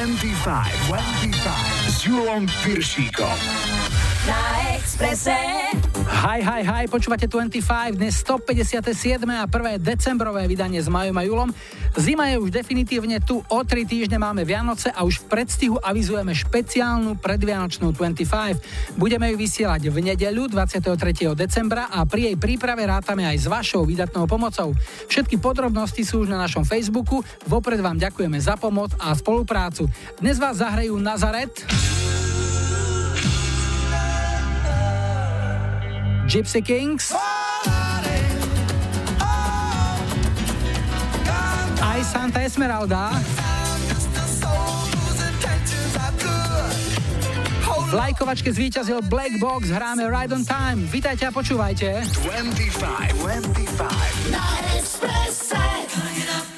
25, 25 s Julom Piršíkom. Na Exprese. Hi, hi, hi, počúvate 25, dnes 157. a prvé decembrové vydanie s Majom a Julom. Zima je už definitívne tu, o 3 týždne máme Vianoce a už v predstihu avizujeme špeciálnu predvianočnú 25. Budeme ju vysielať v nedeľu 23. decembra a pri jej príprave rátame aj s vašou výdatnou pomocou. Všetky podrobnosti sú už na našom Facebooku, vopred vám ďakujeme za pomoc a spoluprácu. Dnes vás zahrajú Nazaret, Gypsy Kings, aj Santa Esmeralda, v lajkovačke zvíťazil Black Box, hráme Ride on Time. Vítajte a počúvajte. 25, 25.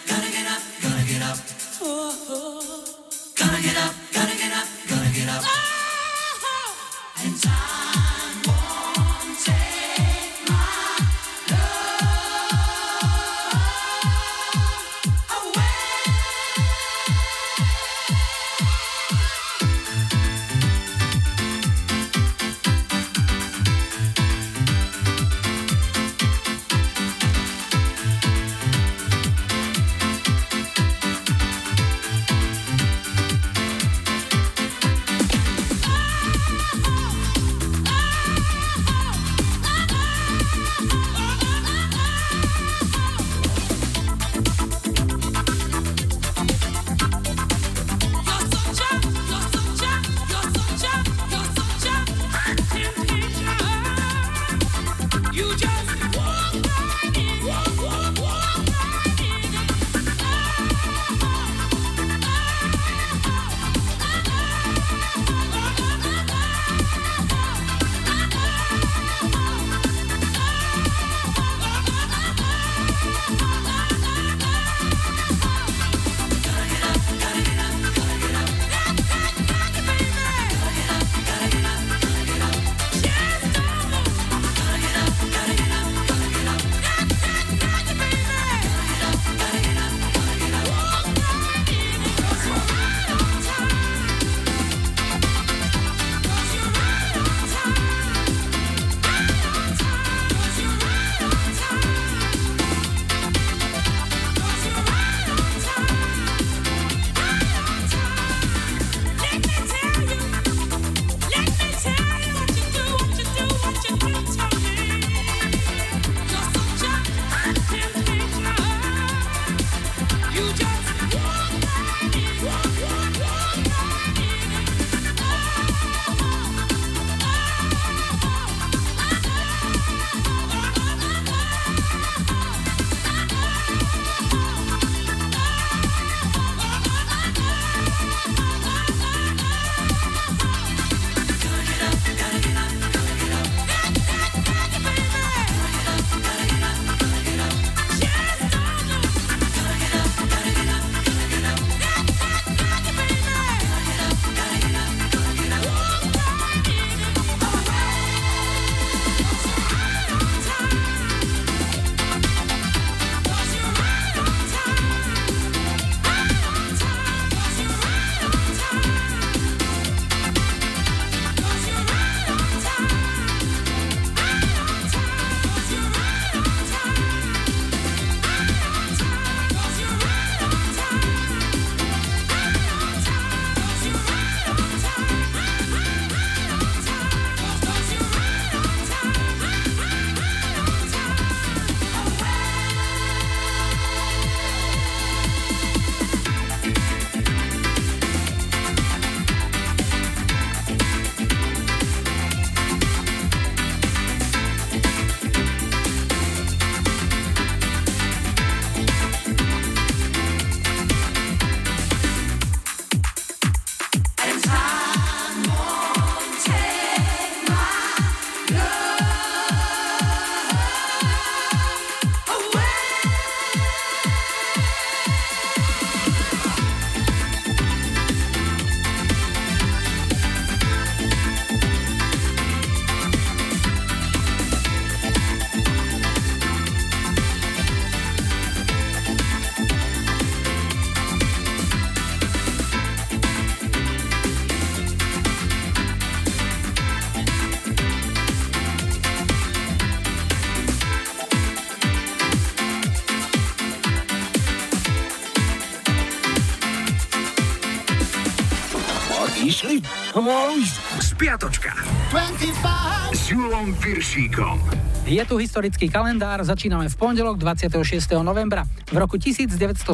25 s Julom Piršíkom. Je tu historický kalendár, začíname v pondelok 26. novembra. V roku 1917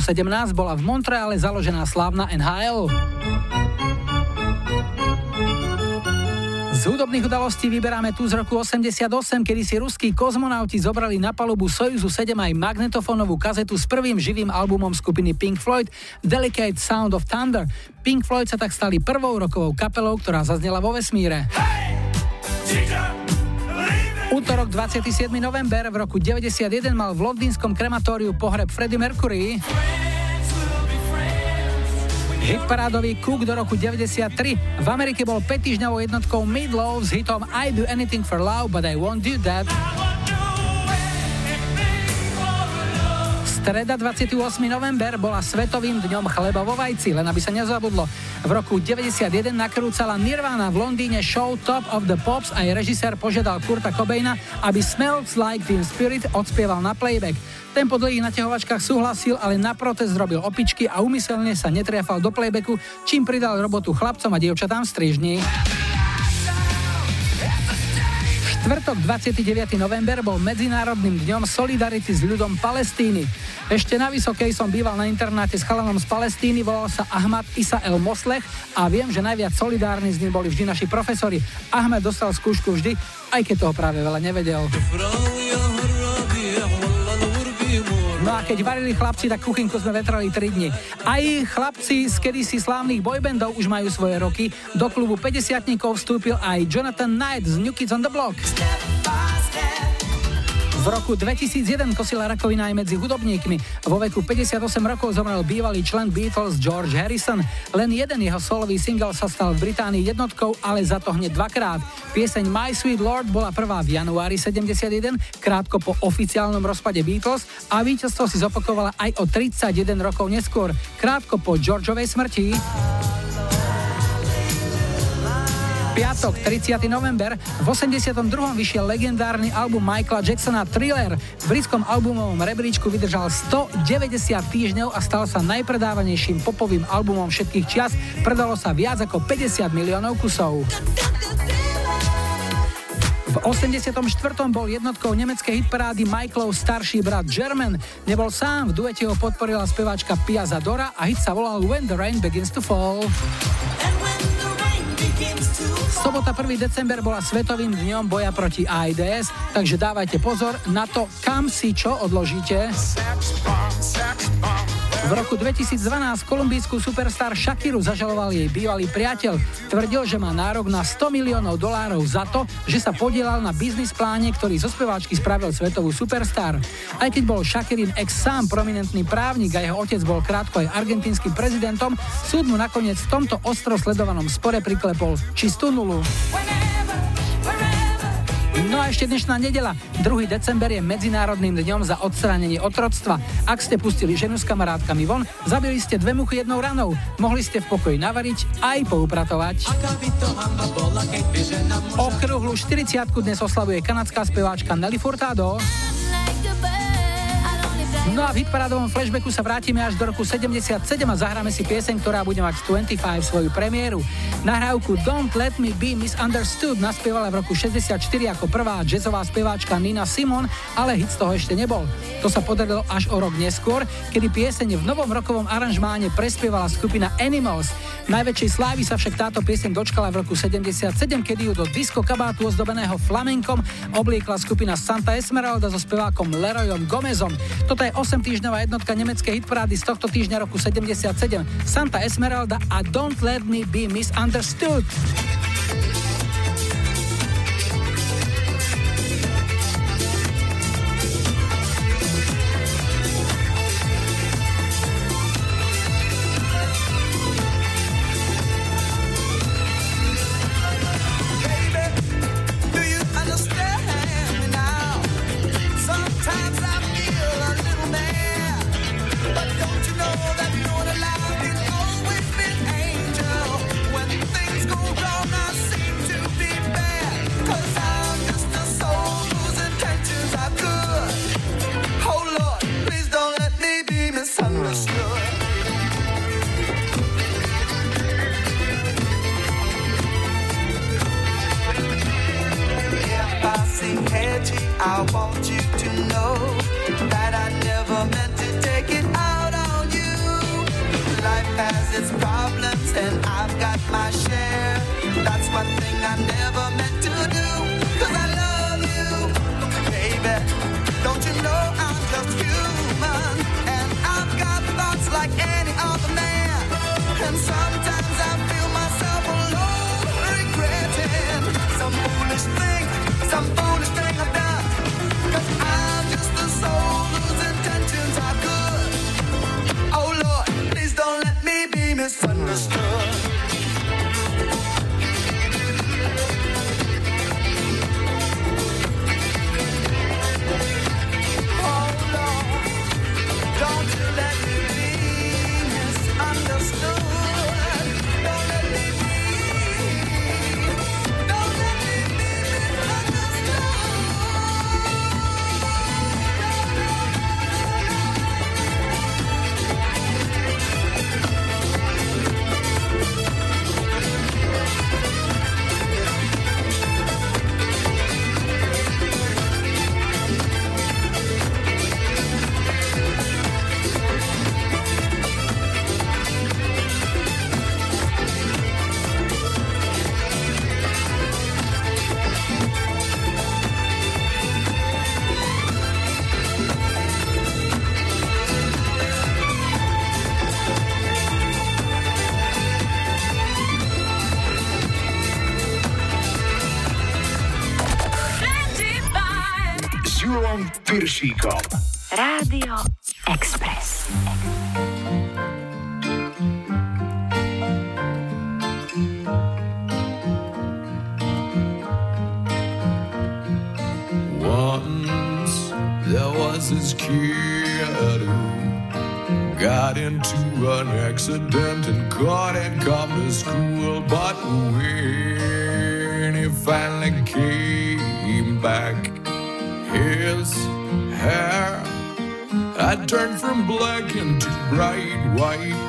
bola v Montreale založená slávna NHL. Z hudobných udalostí vyberáme tu z roku 88, kedy si ruskí kozmonauti zobrali na palubu Sojuzu 7 aj magnetofónovú kazetu s prvým živým albumom skupiny Pink Floyd Delicate Sound of Thunder. Pink Floyd sa tak stali prvou rokovou kapelou, ktorá zaznela vo vesmíre. Útorok 27. november v roku 91 mal v londýnskom krematóriu pohreb Freddie Mercury. Hitparádový Cook do roku 93. V Amerike bol 5 týždňovou jednotkou Midlow s hitom I do anything for love, but I won't do that. Streda 28. november bola svetovým dňom chleba vo vajci, len aby sa nezabudlo. V roku 91 nakrúcala Nirvana v Londýne show Top of the Pops a jej režisér požiadal Kurta Cobaina, aby Smells Like Teen Spirit odspieval na playback. Ten po dlhých naťahovačkách súhlasil, ale na protest zrobil opičky a umyselne sa netriafal do playbacku, čím pridal robotu chlapcom a dievčatám v strižni. Štvrtok 29. november bol Medzinárodným dňom solidarity s ľudom Palestíny. Ešte na Vysokej som býval na internáte s chalanom z Palestíny, volal sa Ahmad Isa El Moslech a viem, že najviac solidárni s ním boli vždy naši profesori. Ahmed dostal skúšku vždy, aj keď toho práve veľa nevedel. Keď varili chlapci, tak kuchynku sme vetrali 3 dni. Aj chlapci z kedysi slávnych boybandov už majú svoje roky. Do klubu 50 vstúpil aj Jonathan Knight z New Kids on the Block. V roku 2001 kosila rakovina aj medzi hudobníkmi. Vo veku 58 rokov zomrel bývalý člen Beatles George Harrison. Len jeden jeho solový single sa stal v Británii jednotkou, ale za to hneď dvakrát. Pieseň My Sweet Lord bola prvá v januári 71, krátko po oficiálnom rozpade Beatles a víťazstvo si zopakovala aj o 31 rokov neskôr, krátko po Georgeovej smrti piatok, 30. november, v 82. vyšiel legendárny album Michaela Jacksona Thriller. V britskom albumovom rebríčku vydržal 190 týždňov a stal sa najpredávanejším popovým albumom všetkých čias. Predalo sa viac ako 50 miliónov kusov. V 84. bol jednotkou nemeckej hitparády Michaelov starší brat German. Nebol sám, v duete ho podporila speváčka Pia Zadora a hit sa volal When the Rain Begins to Fall. Sobota 1. december bola svetovým dňom boja proti AIDS, takže dávajte pozor na to, kam si čo odložíte. V roku 2012 kolumbijskú superstar Shakiru zažaloval jej bývalý priateľ. Tvrdil, že má nárok na 100 miliónov dolárov za to, že sa podielal na biznis pláne, ktorý zo speváčky spravil svetovú superstar. Aj keď bol Shakirin ex sám prominentný právnik a jeho otec bol krátko aj argentínskym prezidentom, súd mu nakoniec v tomto ostro sledovanom spore priklepol čistú nulu. No a ešte dnešná nedela, 2. december je Medzinárodným dňom za odstránenie otroctva. Ak ste pustili ženu s kamarátkami von, zabili ste dve muchy jednou ranou. Mohli ste v pokoji navariť aj poupratovať. Okrúhlu 40 dnes oslavuje kanadská speváčka Nelly Furtado. No a v hitparádovom flashbacku sa vrátime až do roku 77 a zahráme si pieseň, ktorá bude mať 25 svoju premiéru. Nahrávku Don't Let Me Be Misunderstood naspievala v roku 64 ako prvá jazzová speváčka Nina Simon, ale hit z toho ešte nebol. To sa podarilo až o rok neskôr, kedy pieseň v novom rokovom aranžmáne prespievala skupina Animals. Najväčšej slávy sa však táto pieseň dočkala v roku 77, kedy ju do disco kabátu ozdobeného flamenkom obliekla skupina Santa Esmeralda so spevákom Leroyom Gomezom. Toto je 8 týždňová jednotka nemeckej hitparády z tohto týždňa roku 77 Santa Esmeralda a Don't Let Me Be Misunderstood. Piršíkom. I.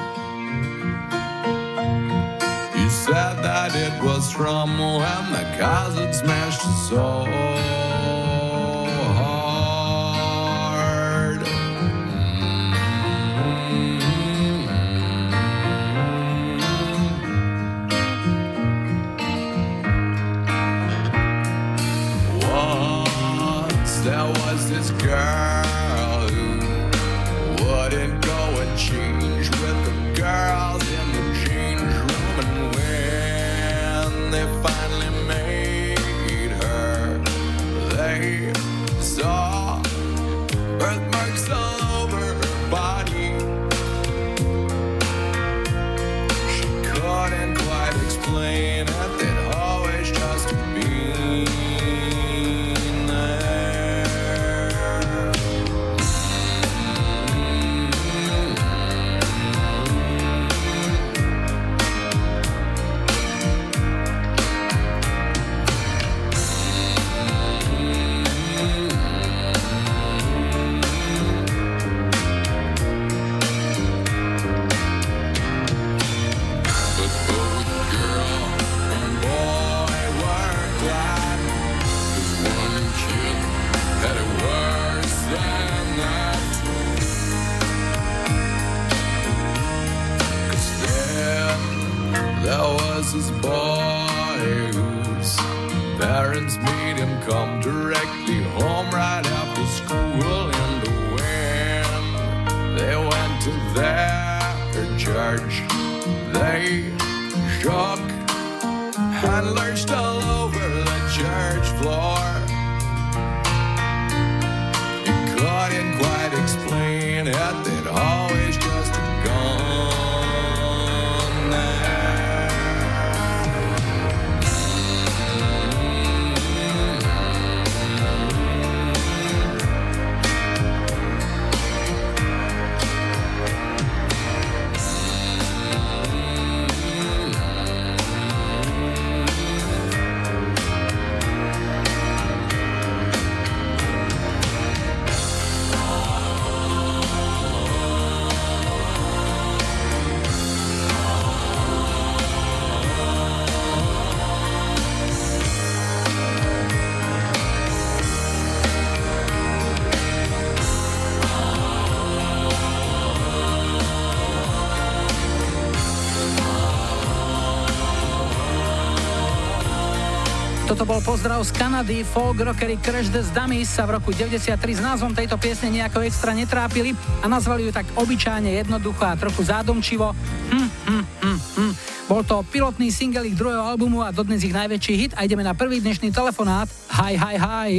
Toto bol pozdrav z Kanady. Folk rockery Crash the Dummies sa v roku 93 s názvom tejto piesne nejako extra netrápili a nazvali ju tak obyčajne jednoducho a trochu zádomčivo. Hm, hm, hm, hm. Bol to pilotný single ich druhého albumu a dodnes ich najväčší hit a ideme na prvý dnešný telefonát. Hi, hi, hi.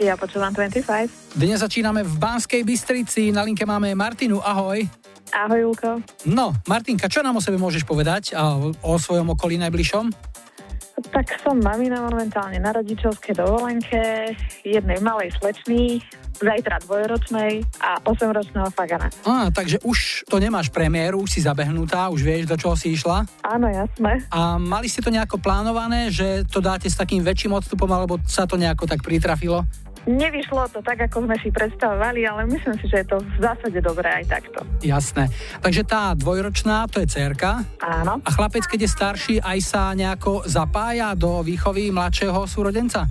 Ja počúvam 25. Dnes začíname v Banskej Bystrici, na linke máme Martinu, ahoj. Ahoj, Julko. No, Martinka, čo nám o sebe môžeš povedať a o svojom okolí najbližšom? Tak som mamina momentálne na rodičovskej dovolenke, jednej malej slečny, zajtra dvojročnej a 8-ročného Fagana. Á, takže už to nemáš premiéru, už si zabehnutá, už vieš, do čoho si išla? Áno, jasné. A mali ste to nejako plánované, že to dáte s takým väčším odstupom, alebo sa to nejako tak pritrafilo? Nevyšlo to tak, ako sme si predstavovali, ale myslím si, že je to v zásade dobré aj takto. Jasné. Takže tá dvojročná, to je cerka. Áno. A chlapec, keď je starší, aj sa nejako zapája do výchovy mladšieho súrodenca?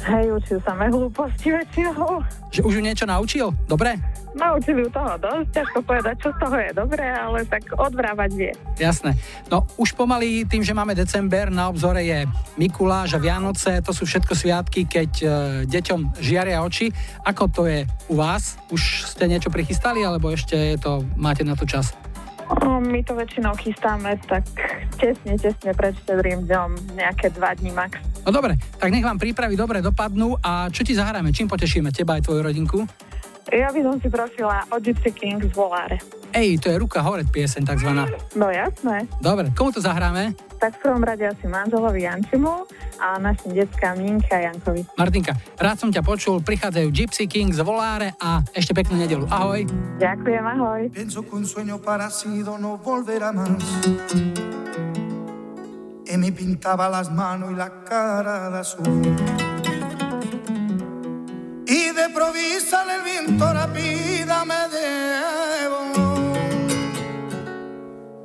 Hej, učil sa me hlúposti väčšinou. Že už ju niečo naučil? Dobre? Naučili ju toho dosť, ťažko povedať, čo z toho je dobré, ale tak odvrávať vie. Jasné. No už pomaly tým, že máme december, na obzore je Mikuláš a Vianoce, to sú všetko sviatky, keď e, deťom žiaria oči. Ako to je u vás? Už ste niečo prichystali, alebo ešte je to, máte na to čas? No, my to väčšinou chystáme tak tesne, tesne pred štedrým dňom, nejaké dva dní max. No dobre, tak nech vám prípravy dobre dopadnú a čo ti zahráme? Čím potešíme teba aj tvoju rodinku? Ja by som si prosila o Gypsy King z Voláre. Ej, to je ruka hore pieseň takzvaná. No jasné. Dobre, komu to zahráme? Tak v prvom rade asi manželovi Jančimu a našim deckám Minka a Jankovi. Martinka, rád som ťa počul, prichádzajú Gypsy King z Voláre a ešte peknú nedelu. Ahoj. Ďakujem, ahoj. Pienso que un sueño parecido no volverá más. Y me pintaba las manos y la cara de azul. Y de provisa el viento rápida me debo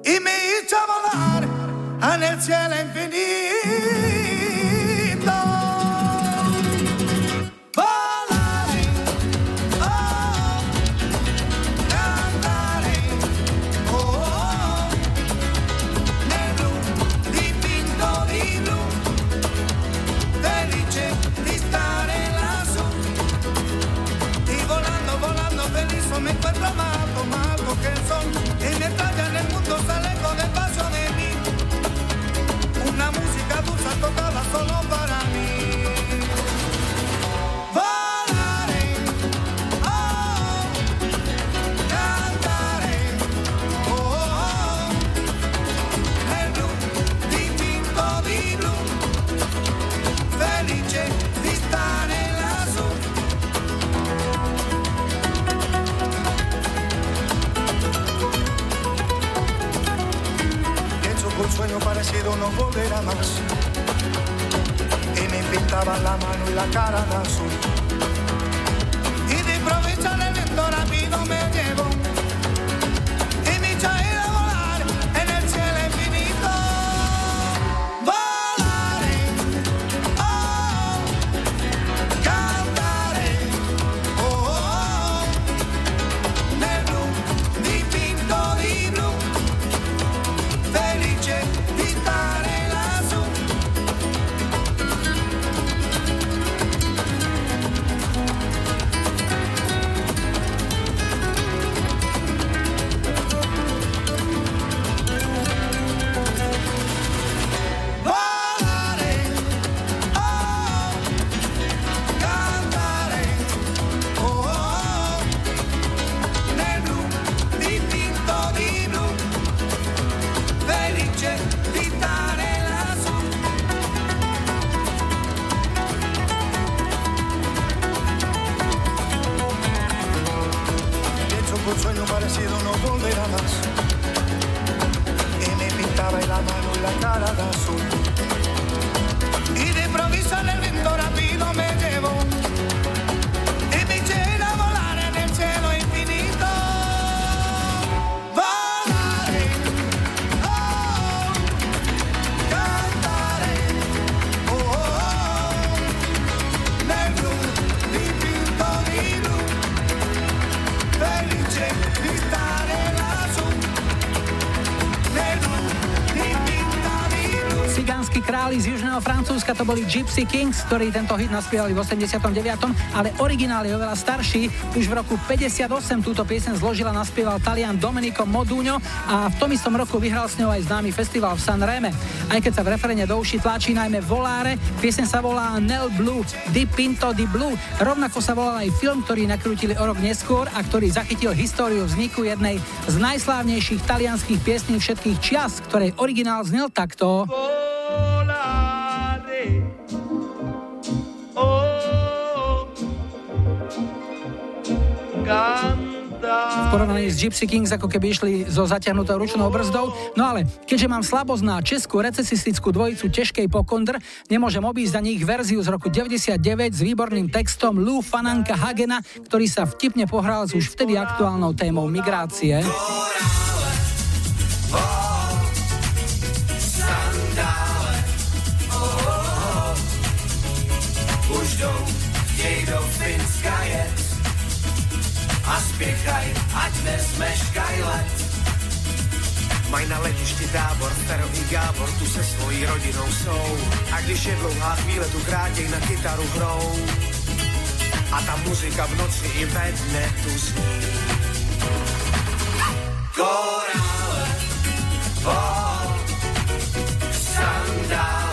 y me a volar en el cielo infinito. Parecido no volverá más. Y me pintaba la mano y la cara de azul. Južného Francúzska to boli Gypsy Kings, ktorí tento hit naspievali v 89., ale originál je oveľa starší. Už v roku 58 túto piesen zložila naspieval Talian Domenico Modugno a v tom istom roku vyhral s ňou aj známy festival v San Reme. Aj keď sa v referene do uši tlačí najmä Voláre, piesen sa volá Nel Blue, Di Pinto di Blue. Rovnako sa volal aj film, ktorý nakrútili o rok neskôr a ktorý zachytil históriu vzniku jednej z najslávnejších talianských piesní všetkých čias, ktorej originál znel takto. V porovnaní s Gypsy Kings ako keby išli so zatiahnutou ručnou brzdou. No ale keďže mám slabosť na českú recesistickú dvojicu ťažkej pokondr, nemôžem obísť ani ich verziu z roku 99 s výborným textom Lou Fananka Hagena, ktorý sa vtipne pohral s už vtedy aktuálnou témou migrácie. a spěchaj, ať nezmeškaj let. Mají na letišti tábor, Fero i Gábor tu se svojí rodinou jsou. A když je dlouhá chvíle, tu krátěj na kytaru hrou. A ta muzika v noci i ve dne tu zní. Korále, oh, sandále,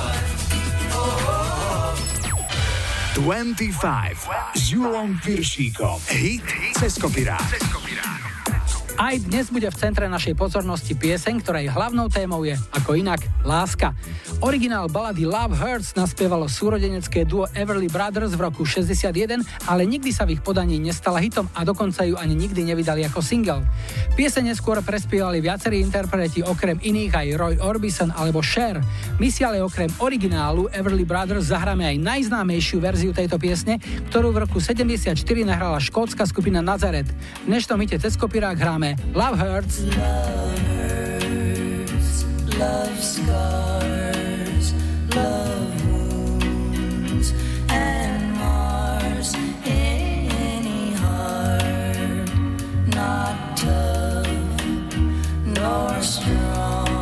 25 s Julom Piršíkom. Hit cez kopirát. Aj dnes bude v centre našej pozornosti pieseň, ktorej hlavnou témou je, ako inak, láska. Originál balady Love Hurts naspievalo súrodenecké duo Everly Brothers v roku 61, ale nikdy sa v ich podaní nestala hitom a dokonca ju ani nikdy nevydali ako single. Piese neskôr prespievali viacerí interpreti, okrem iných aj Roy Orbison alebo Cher. My si ale okrem originálu Everly Brothers zahráme aj najznámejšiu verziu tejto piesne, ktorú v roku 74 nahrala škótska skupina Nazaret. V dnešnom hite cez kopirák hráme Love Hurts. Love hurts, love scars, love wounds, and mars any heart, not tough nor strong.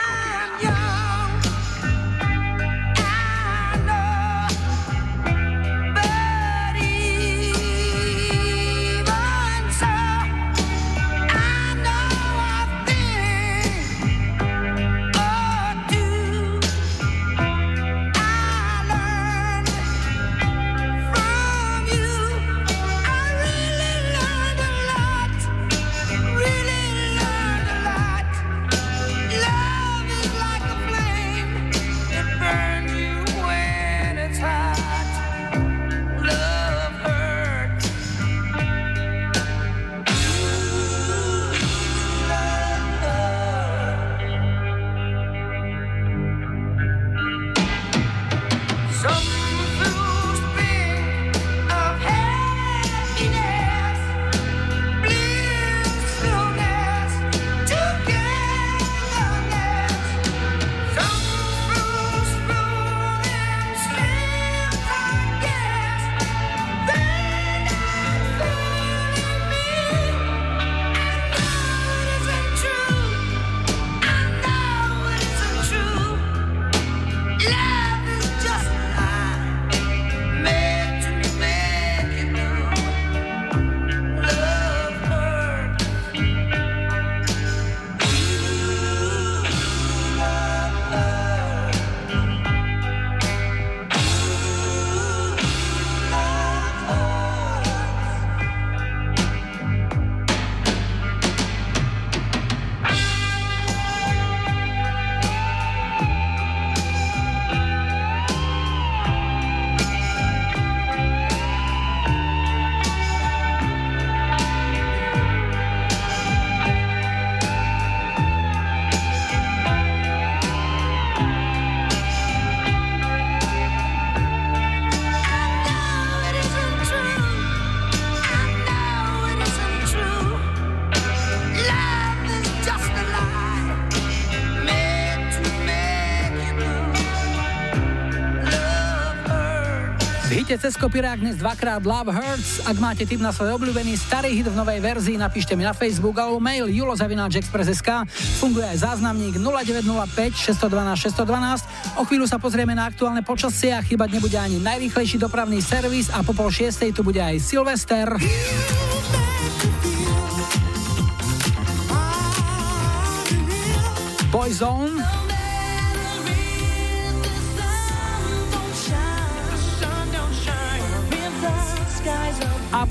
Hite cez kopirák dnes dvakrát Love Hurts. Ak máte tip na svoj obľúbený starý hit v novej verzii, napíšte mi na Facebook alebo mail julozavináčexpress.sk. Funguje aj záznamník 0905 612 612. O chvíľu sa pozrieme na aktuálne počasie a chýbať nebude ani najrýchlejší dopravný servis a po pol šiestej tu bude aj Silvester. Boyzone.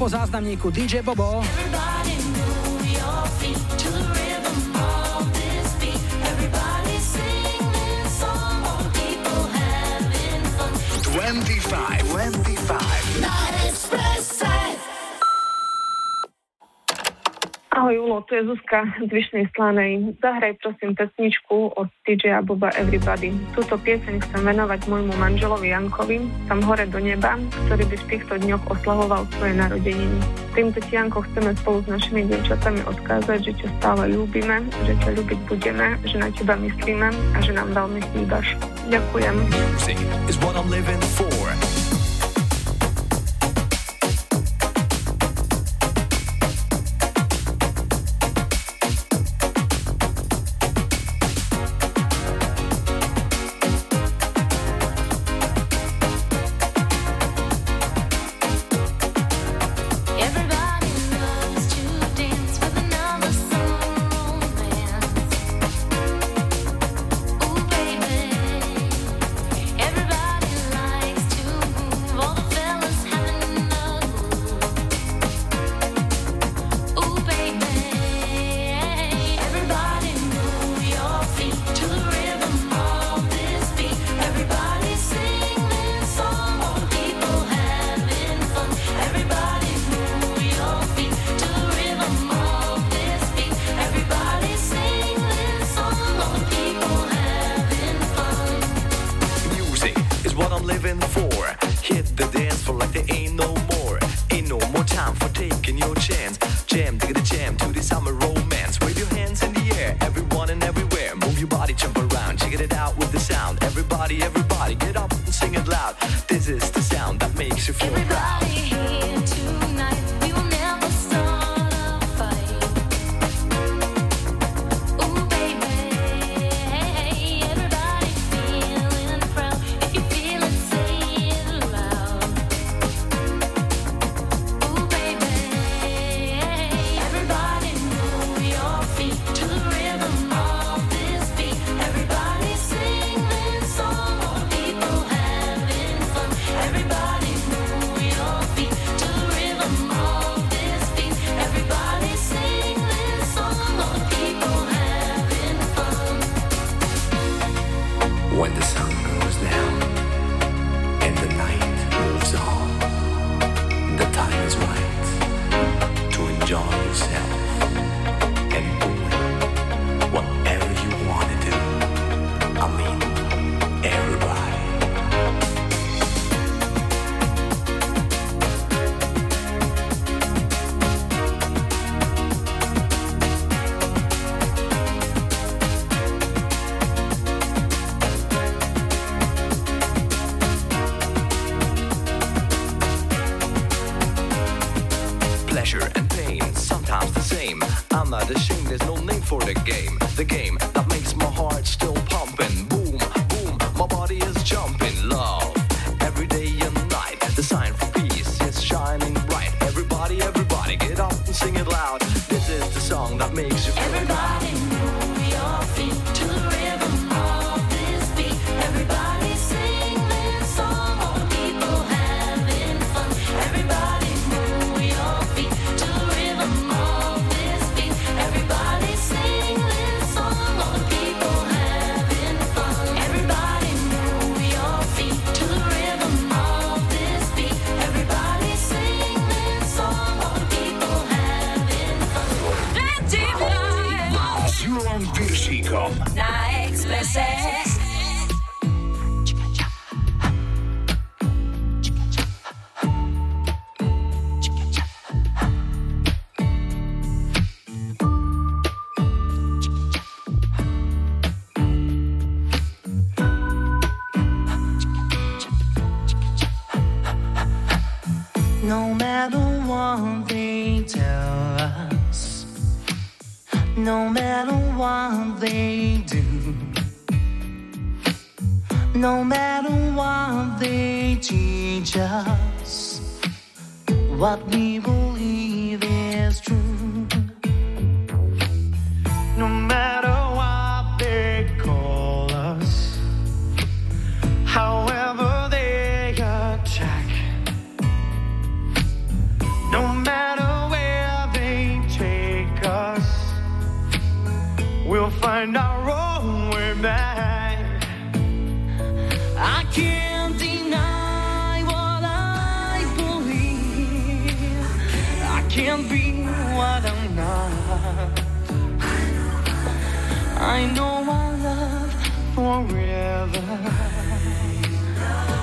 Po záznamníku DJ Bobo. Je Zuzka z Vyšnej Slanej. Zahraj prosím pesničku od DJ Boba Everybody. Túto pieseň chcem venovať môjmu manželovi Jankovi, tam hore do neba, ktorý by v týchto dňoch oslavoval svoje narodeniny. Týmto ti Janko chceme spolu s našimi dievčatami odkázať, že ťa stále ľúbime, že ťa ľúbiť budeme, že na teba myslíme a že nám veľmi chýbaš. Ďakujem. No matter what they tell us, no matter what they do, no matter what they teach us, what we believe in. I can't deny what I believe. I can't be what I'm not. I know my love forever.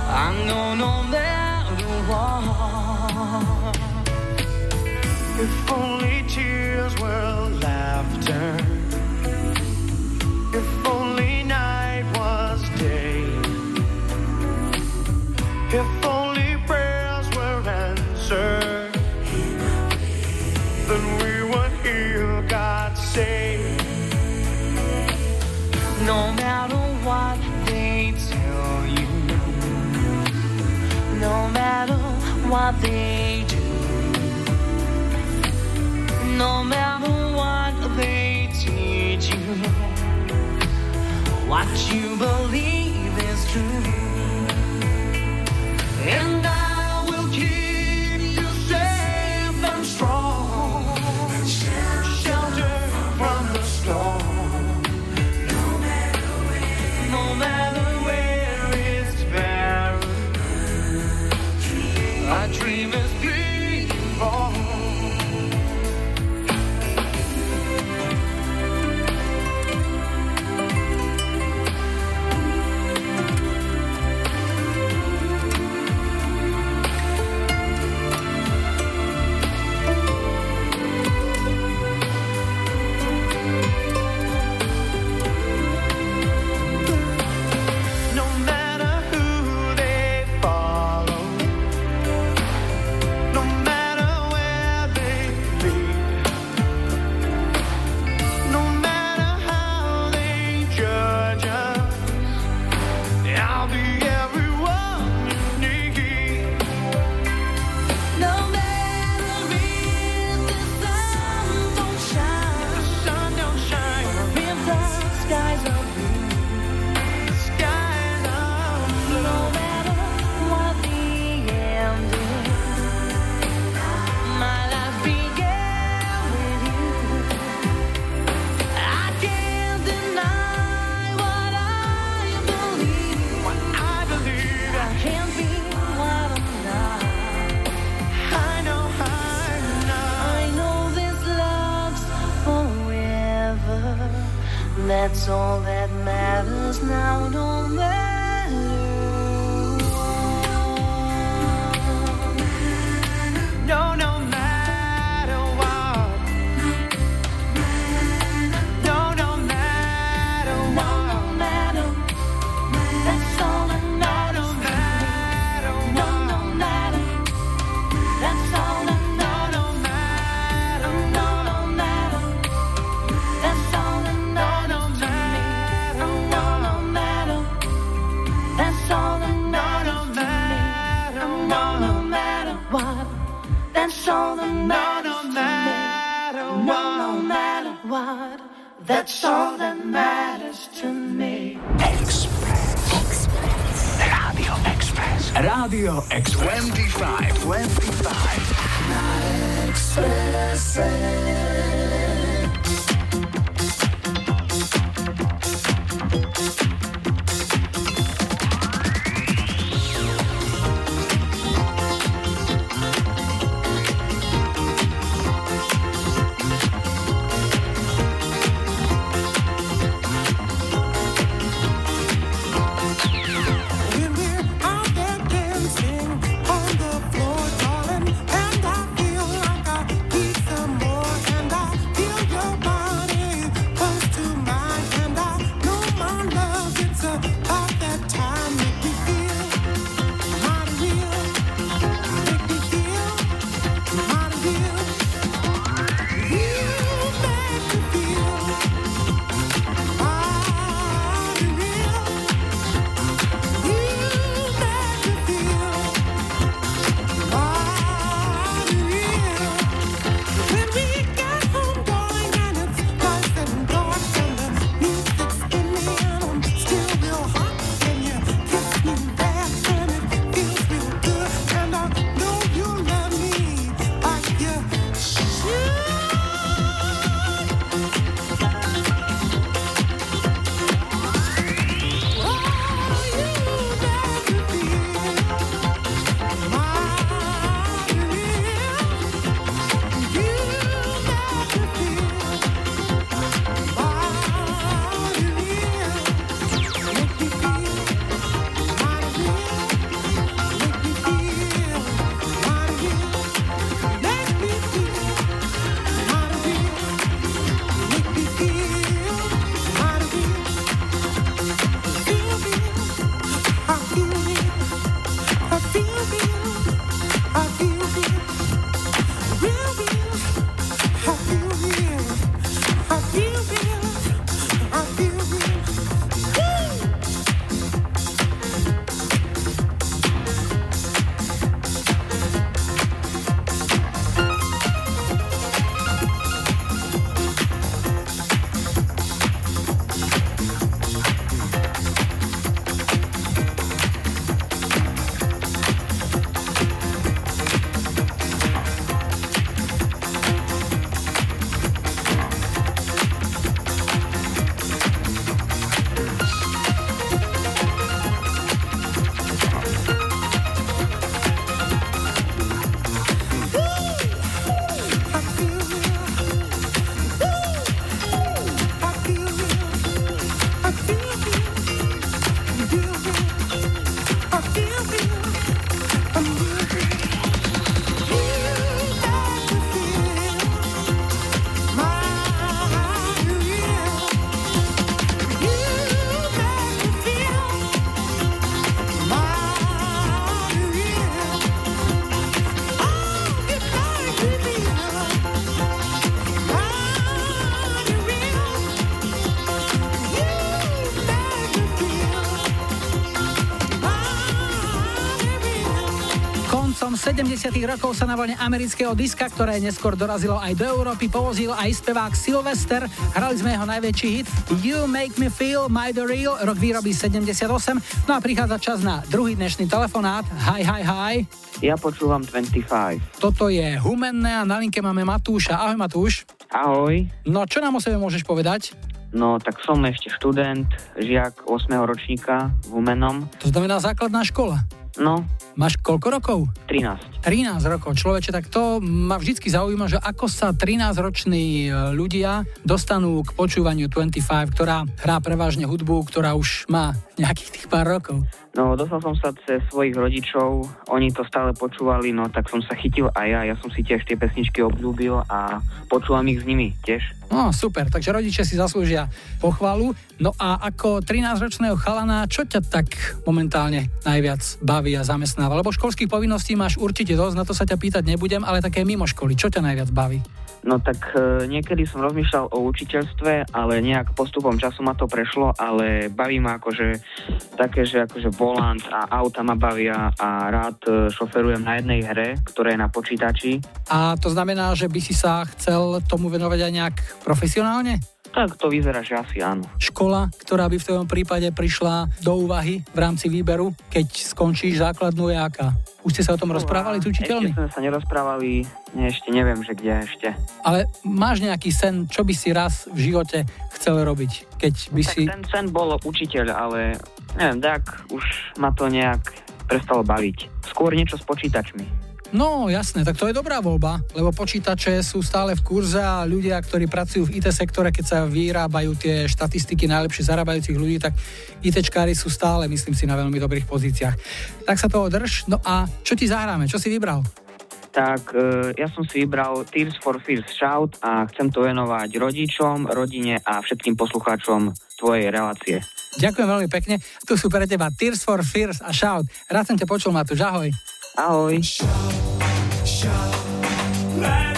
I know no matter what. If only tears were laughter. what they do. No matter what they teach you, what you believe is true. That's all that matters now, don't matter. That's all that matters to me. Express. Express. Radio Express. Radio Express. 25. 25. Express. 70 rokov sa na vlne amerického diska, ktoré neskôr dorazilo aj do Európy, povozil aj spevák Sylvester. Hrali sme jeho najväčší hit You Make Me Feel My The Real, rok výroby 78. No a prichádza čas na druhý dnešný telefonát. Hi, hi, hi. Ja počúvam 25. Toto je Humenné a na linke máme Matúša. Ahoj Matúš. Ahoj. No čo nám o sebe môžeš povedať? No, tak som ešte študent, žiak 8. ročníka v Humenom. To znamená základná škola. No, Máš koľko rokov? 13. 13 rokov. Človeče, tak to ma vždycky zaujíma, že ako sa 13-roční e, ľudia dostanú k počúvaniu 25, ktorá hrá prevažne hudbu, ktorá už má nejakých tých pár rokov. No, dostal som sa cez svojich rodičov, oni to stále počúvali, no tak som sa chytil aj ja, ja som si tiež tie pesničky obľúbil a počúvam ich s nimi tiež. No, super, takže rodičia si zaslúžia pochvalu. No a ako 13-ročného chalana, čo ťa tak momentálne najviac baví a zamestnáva? Lebo školských povinností máš určite dosť, na to sa ťa pýtať nebudem, ale také mimo školy, čo ťa najviac baví? No tak e, niekedy som rozmýšľal o učiteľstve, ale nejak postupom času ma to prešlo, ale baví ma akože také, že akože volant a auta ma bavia a rád e, šoferujem na jednej hre, ktorá je na počítači. A to znamená, že by si sa chcel tomu venovať aj nejak profesionálne? Tak to vyzerá, že asi áno. Škola, ktorá by v tvojom prípade prišla do úvahy v rámci výberu, keď skončíš základnú je aká? Už ste sa o tom rozprávali s učiteľmi? Ešte sme sa nerozprávali, ne, ešte neviem, že kde ešte. Ale máš nejaký sen, čo by si raz v živote chcel robiť? Keď by tak si... ten sen bol učiteľ, ale neviem, tak už ma to nejak prestalo baviť. Skôr niečo s počítačmi. No jasné, tak to je dobrá voľba, lebo počítače sú stále v kurze a ľudia, ktorí pracujú v IT sektore, keď sa vyrábajú tie štatistiky najlepšie zarábajúcich ľudí, tak ITčkári sú stále, myslím si, na veľmi dobrých pozíciách. Tak sa toho drž. No a čo ti zahráme? Čo si vybral? Tak e, ja som si vybral Tears for Fears Shout a chcem to venovať rodičom, rodine a všetkým poslucháčom tvojej relácie. Ďakujem veľmi pekne. Tu sú pre teba Tears for Fears a Shout. Rád som ťa počul, Matúš. Ahoj. Ahoj. These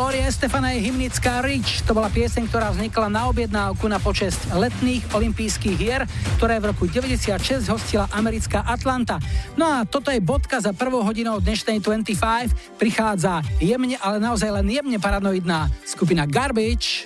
Lori Estefana je hymnická Rich. To bola pieseň, ktorá vznikla na objednávku na počest letných olympijských hier, ktoré v roku 96 hostila americká Atlanta. No a toto je bodka za prvou hodinou dnešnej 25. Prichádza jemne, ale naozaj len jemne paranoidná skupina Garbage.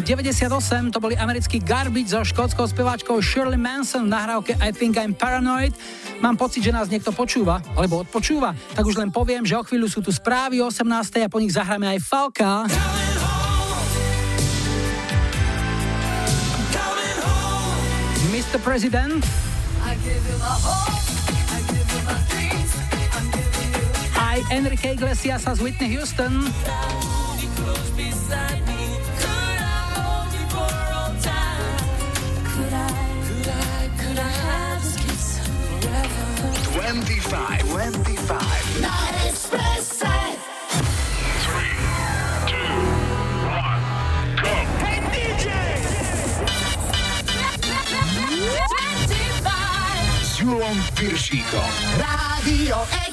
Rok 98, to boli americký Garbage so škótskou speváčkou Shirley Manson v nahrávke I Think I'm Paranoid. Mám pocit, že nás niekto počúva, alebo odpočúva, tak už len poviem, že o chvíľu sú tu správy 18. a po nich zahráme aj Falka. Mr. President. Aj Enrique Iglesias a z Whitney Houston. Twenty-five, twenty-five. Na Expresse. S Julom Piršíkom. Rádio Express.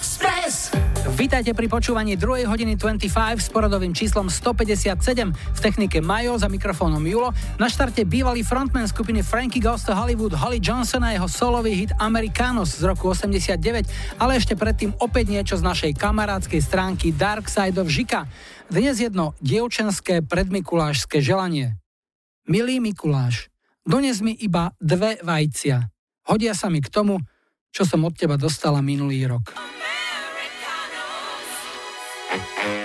Vítajte pri počúvaní 2. hodiny 25 s poradovým číslom 157 v technike Majo za mikrofónom Julo. Na štarte bývalý frontman skupiny Frankie Goes to Hollywood Holly Johnson a jeho solový hit Americanos z roku 89, ale ešte predtým opäť niečo z našej kamarádskej stránky Dark Side of Žika. Dnes jedno dievčenské predmikulášské želanie. Milý Mikuláš, dones mi iba dve vajcia. Hodia sa mi k tomu, čo som od teba dostala minulý rok. Thank you.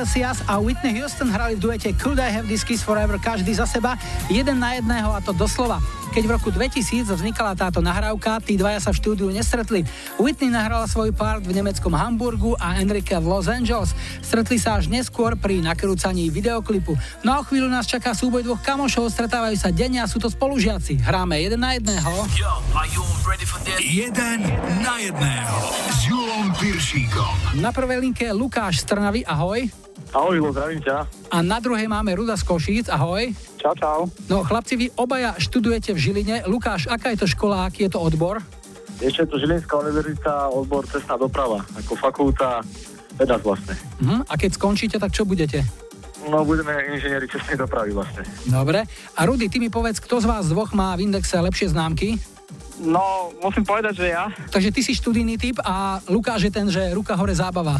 Iglesias a Whitney Houston hrali v duete Could I Have This Kiss Forever každý za seba, jeden na jedného a to doslova. Keď v roku 2000 vznikala táto nahrávka, tí dvaja sa v štúdiu nestretli. Whitney nahrala svoj part v nemeckom Hamburgu a Enrique v Los Angeles. Stretli sa až neskôr pri nakrúcaní videoklipu. No a o chvíľu nás čaká súboj dvoch kamošov, stretávajú sa denne a sú to spolužiaci. Hráme jeden na jedného. Jeden na jedného s Julom Piršíkom. Na prvej linke je Lukáš z Trnavy, ahoj. Ahoj, Julo, zdravím ťa. A na druhej máme Ruda z Košíc, ahoj. Čau, čau. No chlapci, vy obaja študujete v Žiline. Lukáš, aká je to škola, aký je to odbor? Ešte je to Žilinská univerzita, odbor cestná doprava, ako fakulta veda vlastne. Mhm. A keď skončíte, tak čo budete? No, budeme inžinieri cestnej dopravy vlastne. Dobre. A Rudy, ty mi povedz, kto z vás dvoch má v indexe lepšie známky? No, musím povedať, že ja. Takže ty si študijný typ a Lukáš je ten, že ruka hore zábava.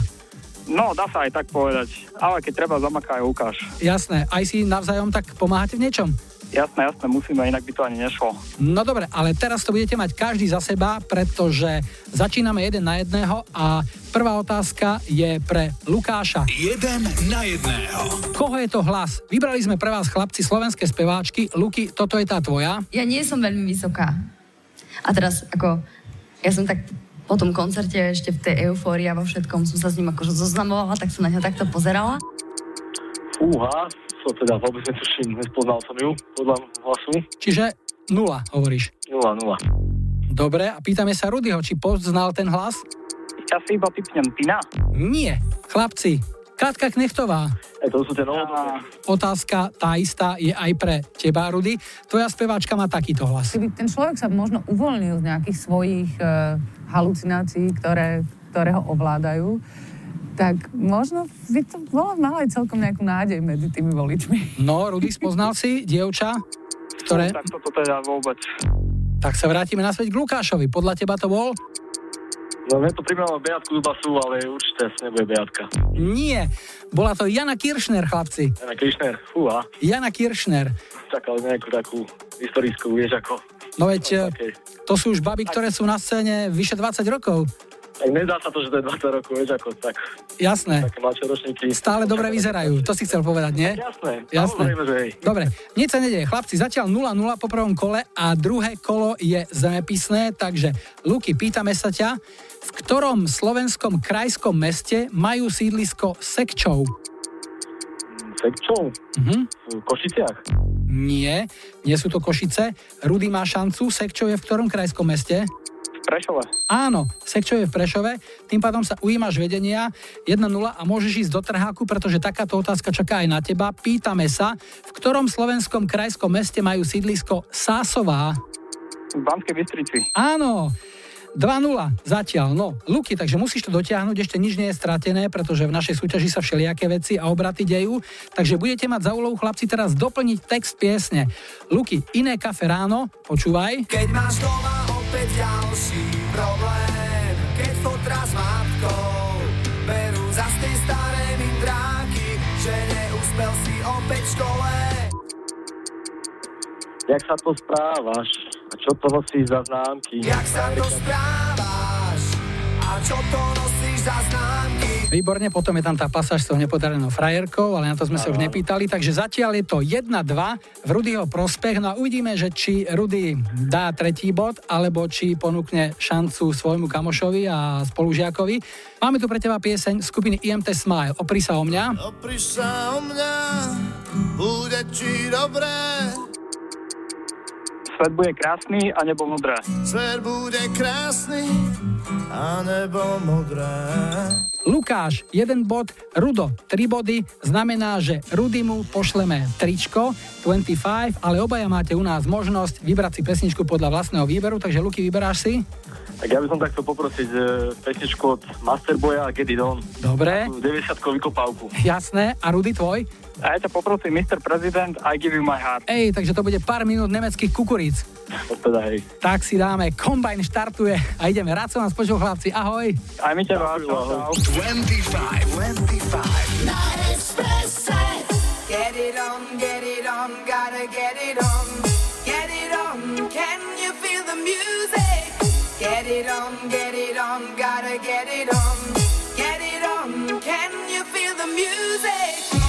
No, dá sa aj tak povedať. Ale keď treba, zamaká aj Lukáš. Jasné, aj si navzájom tak pomáhate v niečom? Jasné, jasné, musíme, inak by to ani nešlo. No dobre, ale teraz to budete mať každý za seba, pretože začíname jeden na jedného a prvá otázka je pre Lukáša. Jeden na jedného. Koho je to hlas? Vybrali sme pre vás chlapci slovenské speváčky. Luky, toto je tá tvoja. Ja nie som veľmi vysoká. A teraz ako, ja som tak po tom koncerte ešte v tej eufórii a vo všetkom som sa s ním akože zoznamovala, tak som na ňa takto pozerala. Fúha, to teda vôbec netuším, nespoznal som ju podľa hlasu. Čiže nula, hovoríš. 0-0. Dobre, a pýtame sa Rudyho, či poznal ten hlas? Ja si iba typnem Tina. Nie. Chlapci, Katka Knechtová. E, to sú tie novodobé. Otázka tá istá je aj pre teba, Rudy. Tvoja speváčka má takýto hlas. Keby ten človek sa možno uvoľnil z nejakých svojich uh, halucinácií, ktoré, ktoré ho ovládajú, tak možno by to bolo mal aj celkom nejakú nádej medzi tými voličmi. No, Rudy, spoznal si dievča, ktoré... Tak toto teda vôbec. Tak sa vrátime naspäť k Lukášovi. Podľa teba to bol? No, mne to pripomínalo Beatku Zubasu, ale určite nebude Beatka. Nie. Bola to Jana Kiršner, chlapci. Jana Krišner, fúha. Jana Kiršner. čakal nejakú takú historickú, vieš, ako... No veď, e, to sú už baby, ktoré sú na scéne vyše 20 rokov. Tak nedá sa to, že to je 20 rokov, vieš, ako tak. Jasné. Také mladšie ročníky. Stále dobre vyzerajú, to si chcel povedať, nie? Jasné, Jasné. že hej. Dobre, nič sa nedieje. Chlapci, zatiaľ 0-0 po prvom kole a druhé kolo je zemepisné, takže Luky, pýtame sa ťa, v ktorom slovenskom krajskom meste majú sídlisko Sekčov? Sekčov? Mhm. V Košiciach. Nie, nie sú to Košice. Rudy má šancu. Sekčov je v ktorom krajskom meste? V Prešove. Áno, Sekčov je v Prešove, tým pádom sa ujímaš vedenia 1-0 a môžeš ísť do trháku, pretože takáto otázka čaká aj na teba. Pýtame sa, v ktorom slovenskom krajskom meste majú sídlisko Sásová? V Banskej Bystrici. Áno, 2-0 zatiaľ. No, Luky, takže musíš to dotiahnuť, ešte nič nie je stratené, pretože v našej súťaži sa všelijaké veci a obraty dejú. Takže budete mať za úlohu chlapci teraz doplniť text piesne. Luky, iné kafe ráno, počúvaj. Keď máš doma opäť ďalší problém, keď fotra s matkou berú za tej staré mindráky, že neúspel si opäť v škole. Jak sa to správaš? Čo to nosíš za známky? Jak sa to správaš? A čo to nosíš za známky? Výborne, potom je tam tá pasáž s tou nepodarenou frajerkou, ale na to sme sa už nepýtali, takže zatiaľ je to 1-2 v Rudyho prospech, no a uvidíme, že či Rudy dá tretí bod, alebo či ponúkne šancu svojmu kamošovi a spolužiakovi. Máme tu pre teba pieseň skupiny IMT Smile, opri sa o mňa. Opri sa o mňa, bude ti dobré. Svet bude krásny a nebo modré. Svet bude krásny a nebo modré. Lukáš, jeden bod, Rudo, tri body, znamená, že Rudymu pošleme tričko 25, ale obaja máte u nás možnosť vybrať si pesničku podľa vlastného výberu, takže Luky, vyberáš si? Tak ja by som tak chcel poprosiť e, pesničku od Masterboya a Get It On. Dobre. 90 vykopávku. Jasné, a Rudy tvoj? A ja ťa poprosím, Mr. President, I give you my heart. Ej, takže to bude pár minút nemeckých kukuríc. Teda hej. Tak si dáme, kombajn štartuje a ideme. Rád som vás počul, chlapci, ahoj. Aj my ťa čau, čau. 25, 25. Na Expresse. Get it on, get it on, gotta get it on. Get it on, can you feel the music? Get it on, get it on, gotta get it on. Get it on, can you feel the music?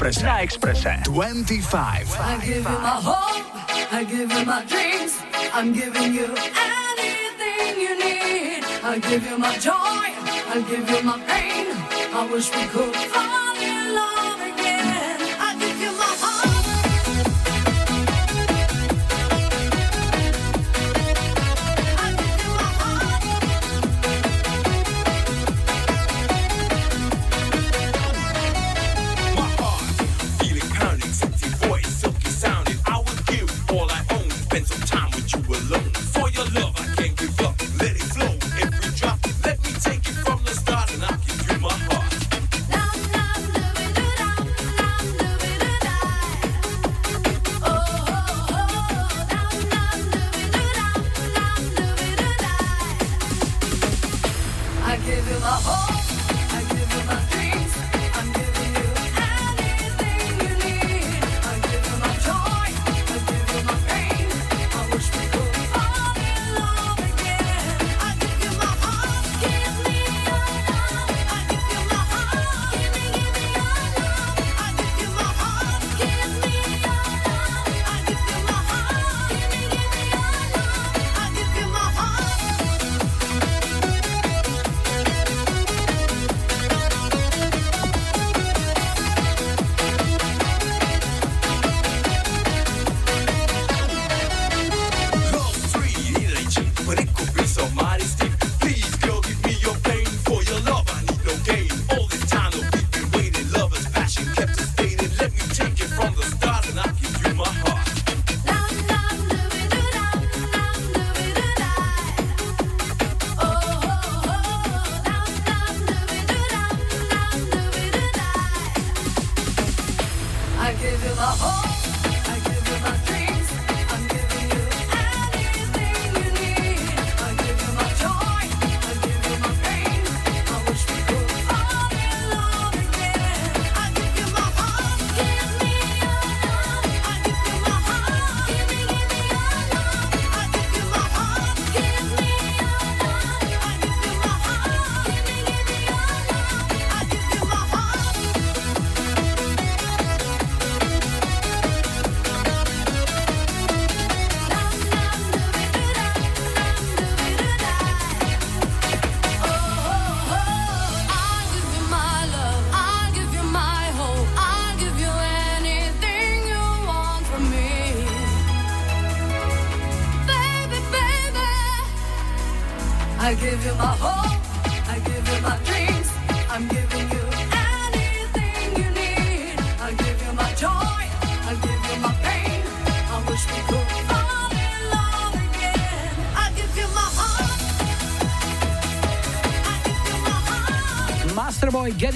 Expressa. La Expressa. 25. I give you my hope. I give you my dreams. I'm giving you anything you need. I give you my joy. I give you my pain. I wish we could find.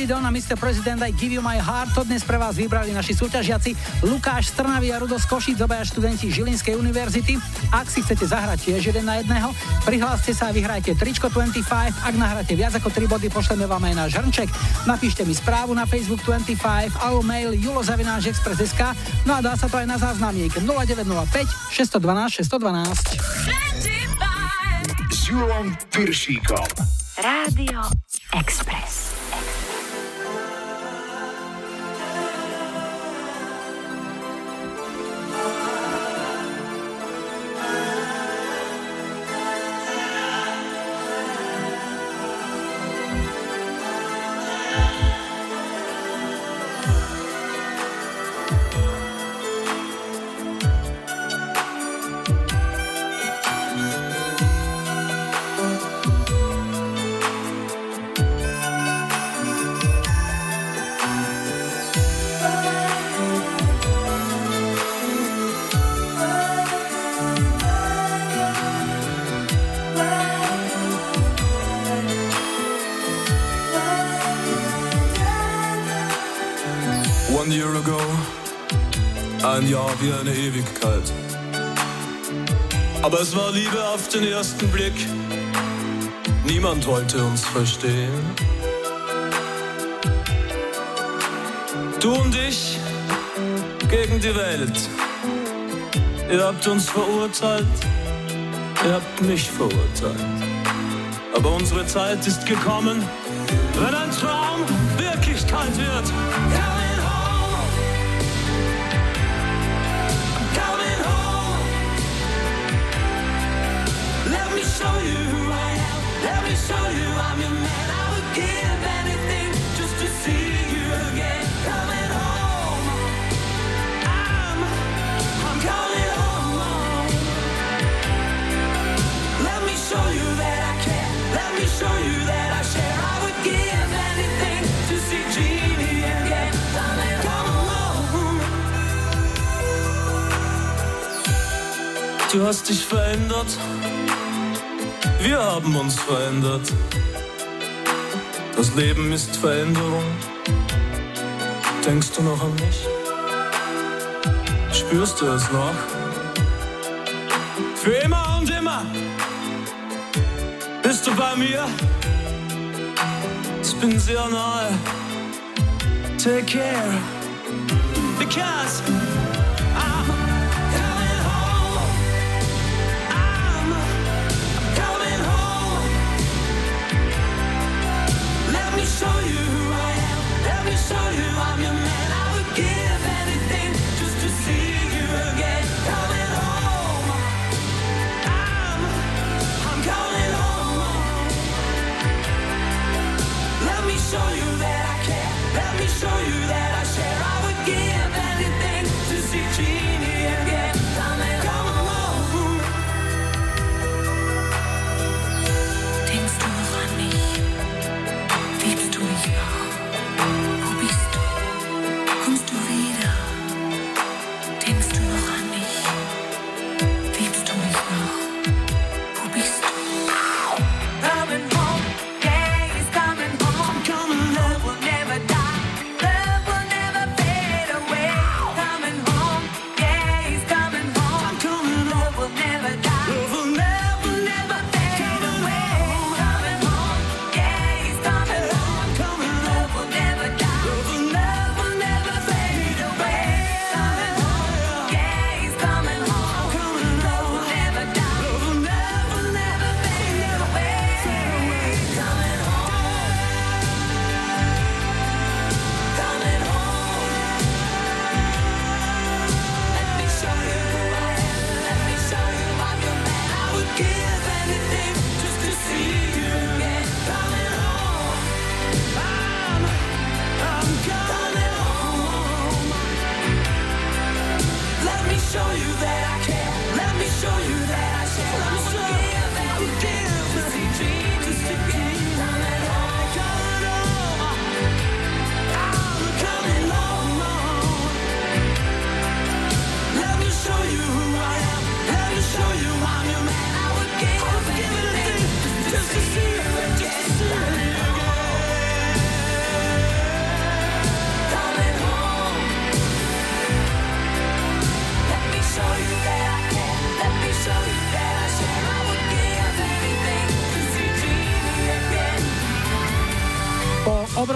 Lady Donna, Mr. President, I give you my heart. To dnes pre vás vybrali naši súťažiaci Lukáš Strnavy a Rudo Košic, obaja študenti Žilinskej univerzity. Ak si chcete zahrať tiež jeden na jedného, prihláste sa a vyhrajte tričko 25. Ak nahráte viac ako 3 body, pošleme vám aj na hrnček. Napíšte mi správu na Facebook 25 alebo mail julozavináčexpress.sk No a dá sa to aj na záznamník 0905 612 612. S Julom Piršíkom. Rádio Express. Ein Jahr wie eine Ewigkeit. Aber es war Liebe auf den ersten Blick. Niemand wollte uns verstehen. Du und ich gegen die Welt. Ihr habt uns verurteilt, ihr habt mich verurteilt. Aber unsere Zeit ist gekommen, wenn ein Traum Wirklichkeit wird. Du hast dich verändert. Wir haben uns verändert. Das Leben ist Veränderung. Denkst du noch an mich? Spürst du es noch? Für immer und immer. Bist du bei mir? Ich bin sehr nahe. Take care. Because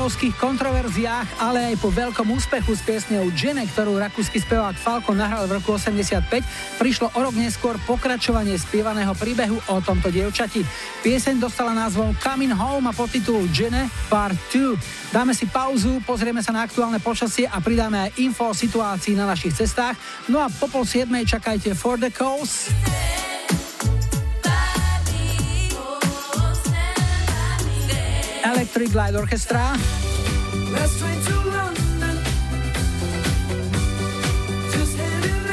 obrovských kontroverziách, ale aj po veľkom úspechu s piesňou Jenny, ktorú rakúsky spevák Falco nahral v roku 85, prišlo o rok neskôr pokračovanie spievaného príbehu o tomto dievčati. Pieseň dostala názvom Coming Home a podtitul Jenny Part 2. Dáme si pauzu, pozrieme sa na aktuálne počasie a pridáme aj info o situácii na našich cestách. No a po pol siedmej čakajte For the Coast. Electric Light Orchestra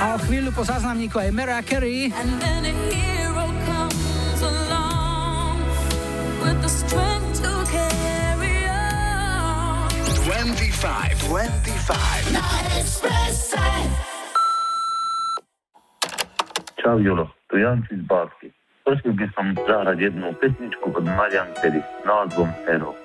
a o chvíľu po záznamníku aj Mariah Carey And then a hero comes along with the strength to carry on. 25, 25. Na Expresse. Čau Julo, tu Janci z Básky. Prosil by som zahrať jednu pesničku od Marian Kerry s názvom Hero.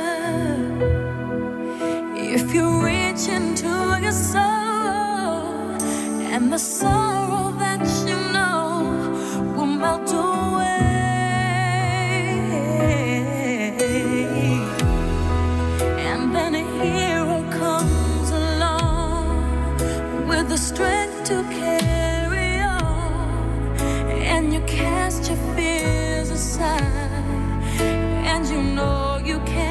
If you reach into your soul and the sorrow that you know will melt away, and then a hero comes along with the strength to carry on, and you cast your fears aside, and you know you can.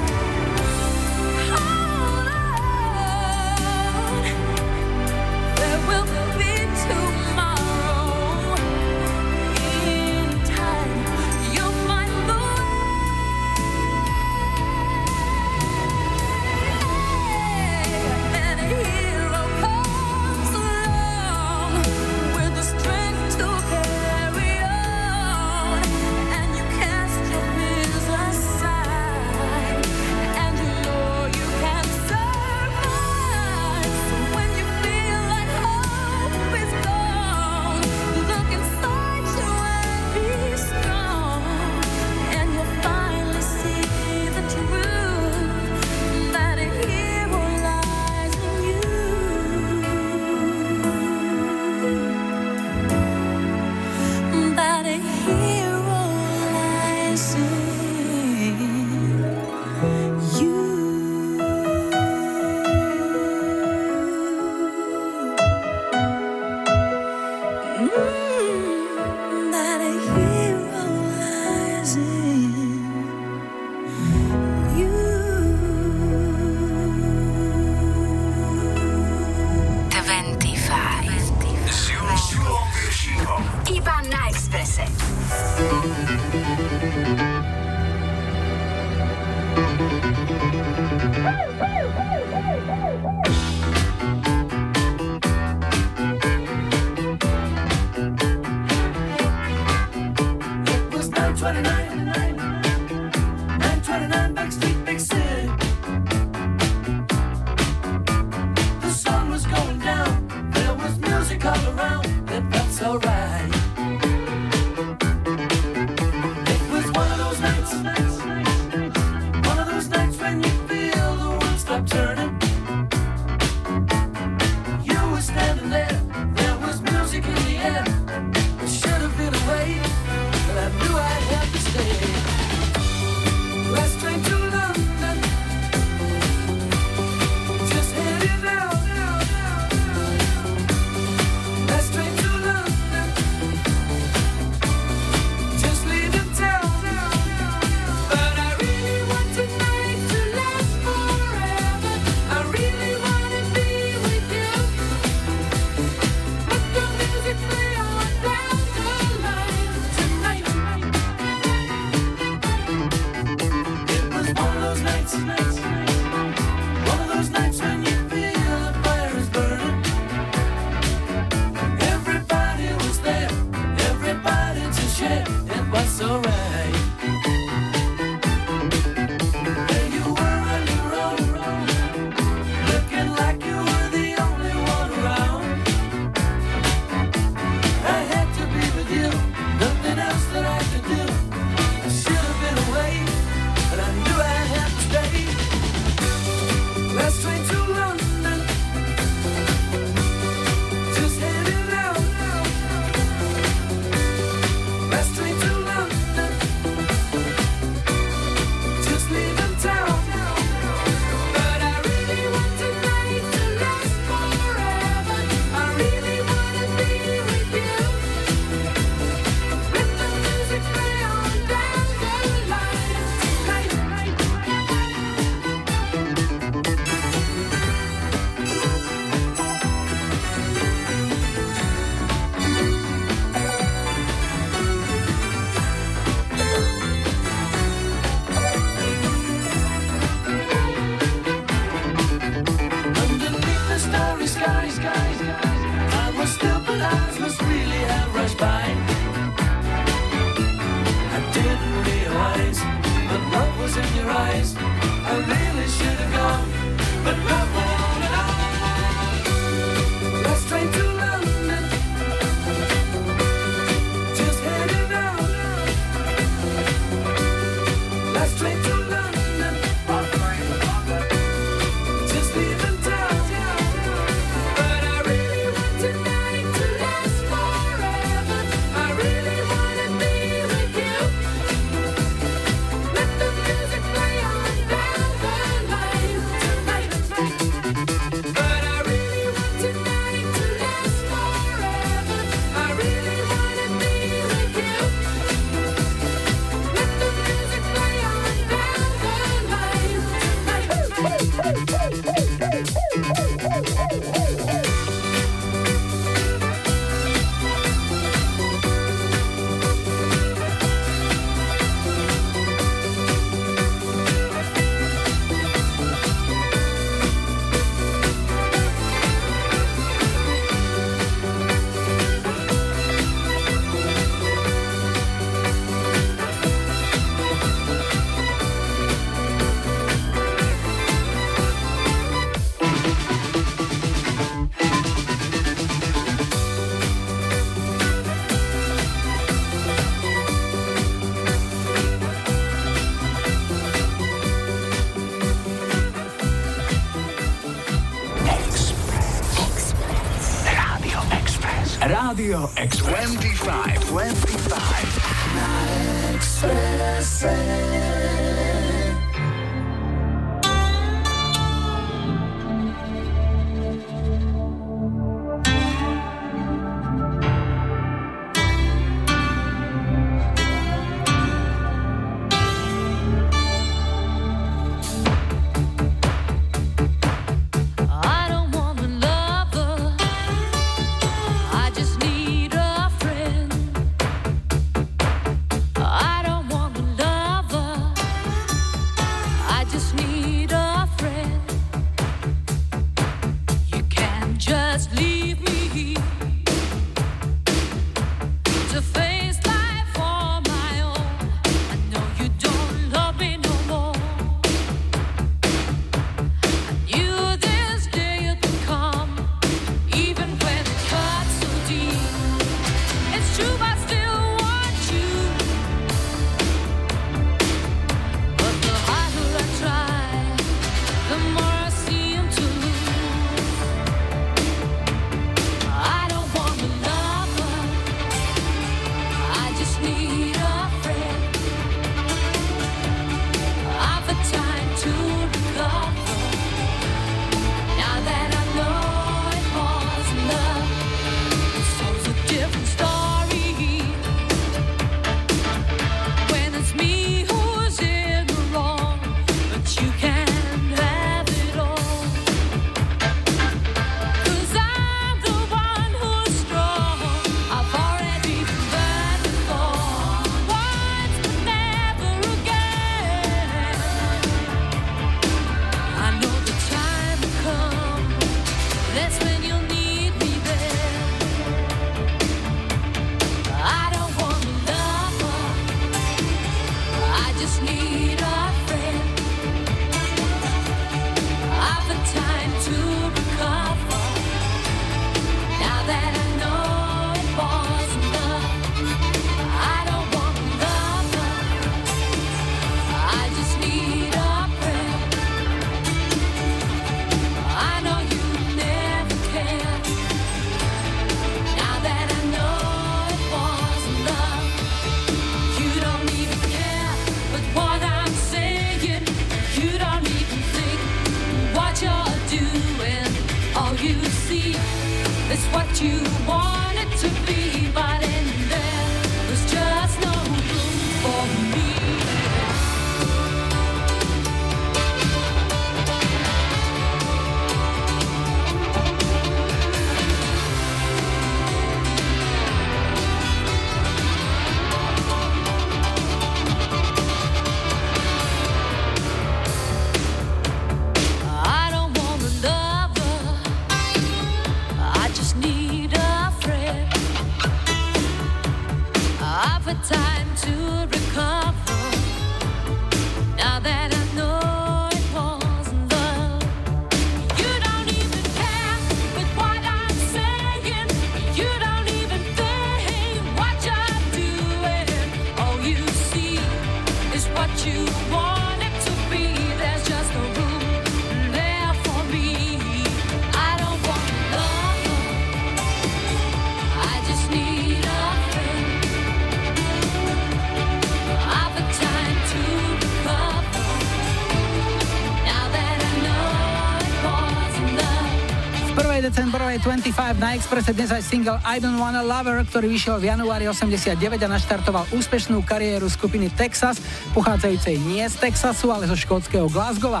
25 na Expresse dnes aj single I Don't Wanna Lover, ktorý vyšiel v januári 89 a naštartoval úspešnú kariéru skupiny Texas, pochádzajúcej nie z Texasu, ale zo škótskeho Glasgowa.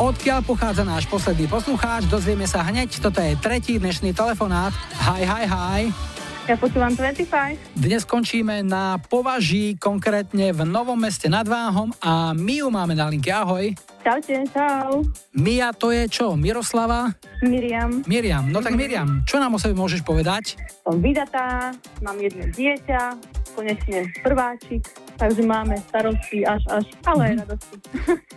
Odkiaľ pochádza náš posledný poslucháč, dozvieme sa hneď. Toto je tretí dnešný telefonát. Hi, hi, hi. Ja počúvam 25. Dnes končíme na Považí, konkrétne v Novom meste nad Váhom a my ju máme na linke. Ahoj. Čaute, čau. Mia to je čo? Miroslava? Miriam. Miriam. No tak Miriam, čo nám o sebe môžeš povedať? Som vydatá, mám jedno dieťa, konečne prváčik, takže máme starosti až až, ale aj radosti.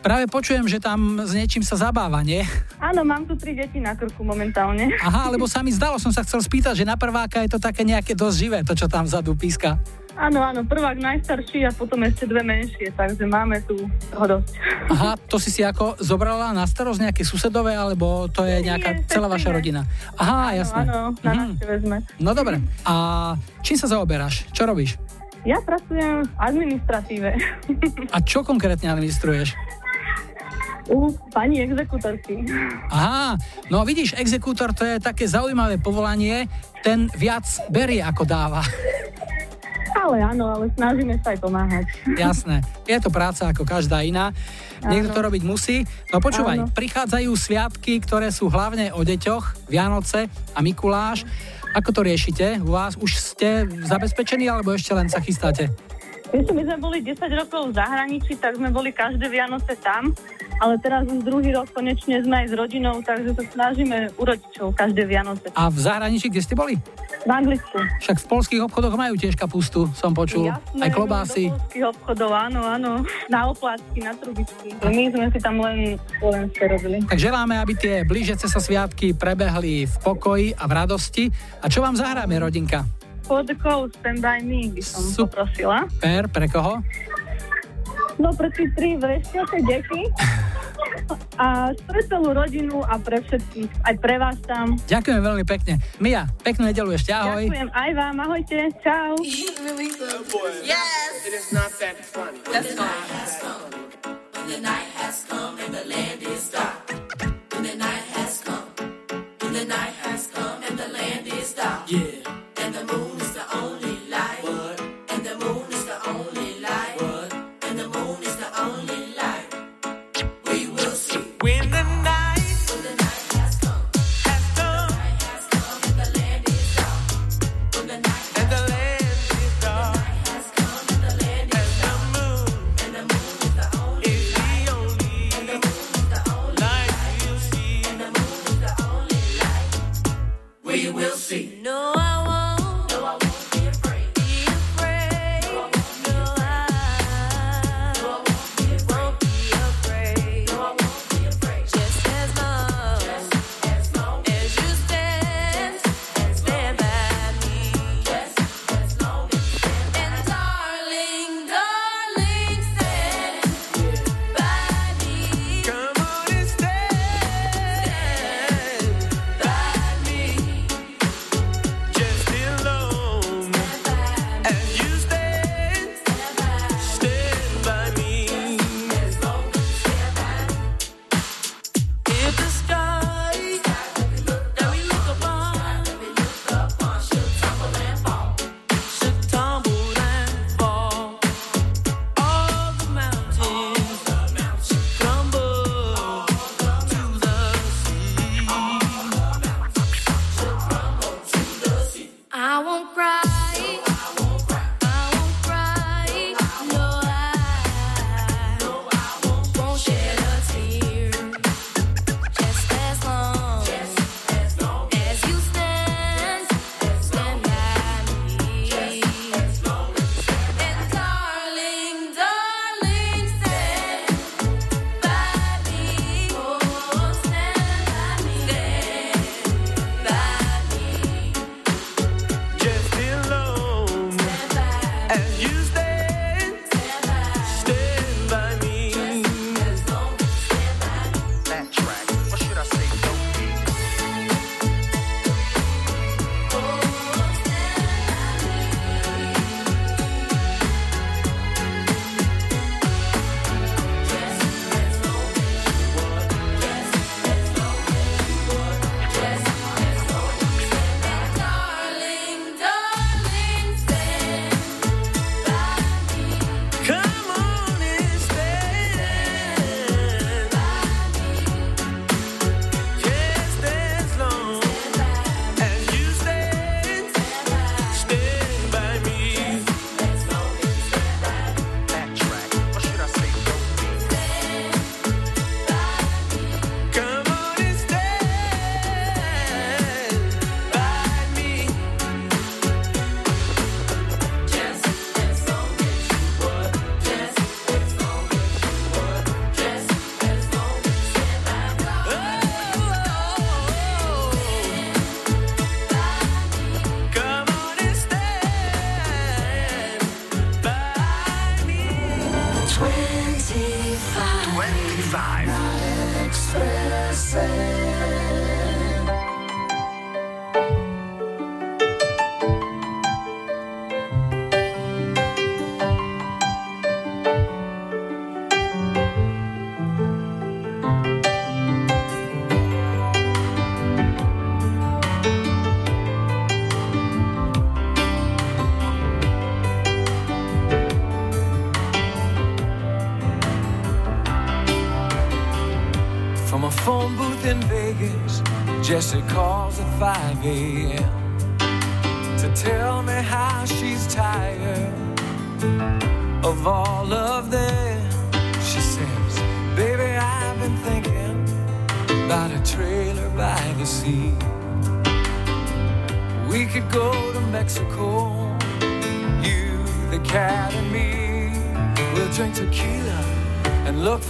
Práve počujem, že tam s niečím sa zabáva, nie? Áno, mám tu tri deti na krku momentálne. Aha, lebo sa mi zdalo, som sa chcel spýtať, že na prváka je to také nejaké dosť živé, to čo tam vzadu píska. Áno, áno, prvák najstarší a potom ešte dve menšie, takže máme tu toho dosť. Aha, to si si ako zobrala na starosť nejaké susedové, alebo to je nejaká Nie, celá vaša rodina? Aha, jasné. Áno, na Mhm. návšteve sme. No dobre. A čím sa zaoberáš? Čo robíš? Ja pracujem v administratíve A čo konkrétne administruješ? u pani exekutorky. Aha, no vidíš, exekútor to je také zaujímavé povolanie, ten viac berie ako dáva. Ale áno, ale snažíme sa aj pomáhať. Jasné, je to práca ako každá iná. Niekto to robiť musí. No počúvaj, Áno. prichádzajú sviatky, ktoré sú hlavne o deťoch, Vianoce a Mikuláš. Ako to riešite? U vás už ste zabezpečení alebo ešte len sa chystáte? Vieš, čo, my sme boli 10 rokov v zahraničí, tak sme boli každé Vianoce tam, ale teraz už druhý rok konečne sme aj s rodinou, takže sa snažíme u rodičov každé Vianoce. A v zahraničí, kde ste boli? V Anglicku. Však v polských obchodoch majú tiež kapustu, som počul. Jasné, Aj klobásy. Do polských obchodov, áno, áno. Na oplátky, na trubičky. My sme si tam len slovenské robili. Tak želáme, aby tie blížiace sa sviatky prebehli v pokoji a v radosti. A čo vám zahráme, rodinka? For the coast, stand by me, by som poprosila. Per, pre koho? No pre tí tri vrešťaté deti a pre celú rodinu a pre všetkých, aj pre vás tam. Ďakujem veľmi pekne. Mia, peknú nedelu ešte, ahoj. Ďakujem aj vám, ahojte, čau. Yes. It is not that funny. Go.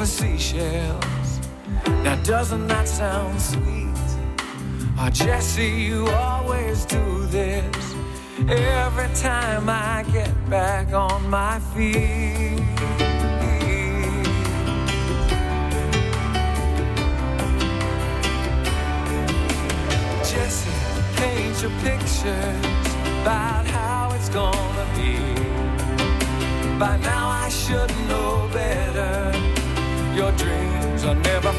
For seashells. Now, doesn't that sound sweet? Oh, Jesse, you always do this every time I get back on my feet. Jesse, paint your pictures about how it's gonna be. By now, I should know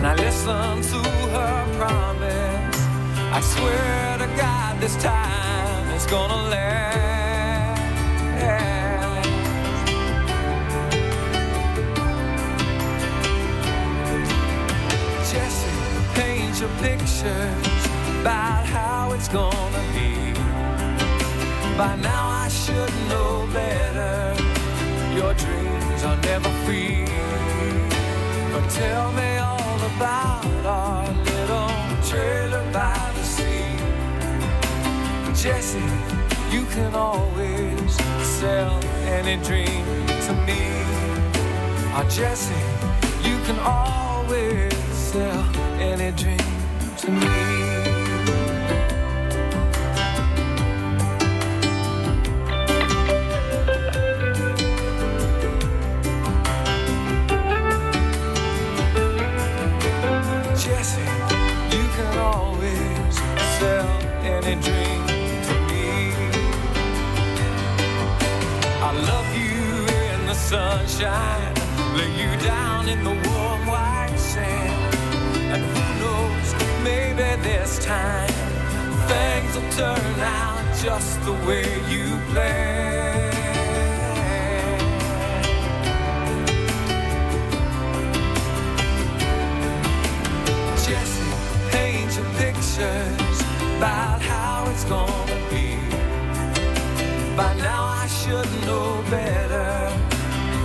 And I listen to her promise. I swear to God, this time it's gonna last. Jesse, paint your pictures about how it's gonna be. By now I should know better. Your dreams are never free. But tell me about our little trailer by the sea. Jesse, you can always sell any dream to me. Oh, Jesse, you can always sell any dream to me. Sunshine, lay you down in the warm white sand. And who knows, maybe this time things will turn out just the way you planned. Jesse, paint your pictures about how it's gonna be. By now I should know better.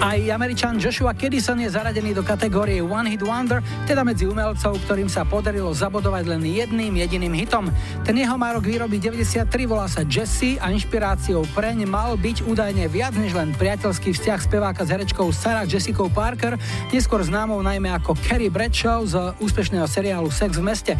Aj američan Joshua Kiddison je zaradený do kategórie One Hit Wonder, teda medzi umelcov, ktorým sa podarilo zabodovať len jedným jediným hitom. Ten jeho má rok výroby 93, volá sa Jesse a inšpiráciou preň mal byť údajne viac než len priateľský vzťah speváka s herečkou Sarah Jessica Parker, neskôr známou najmä ako Carrie Bradshaw z úspešného seriálu Sex v meste.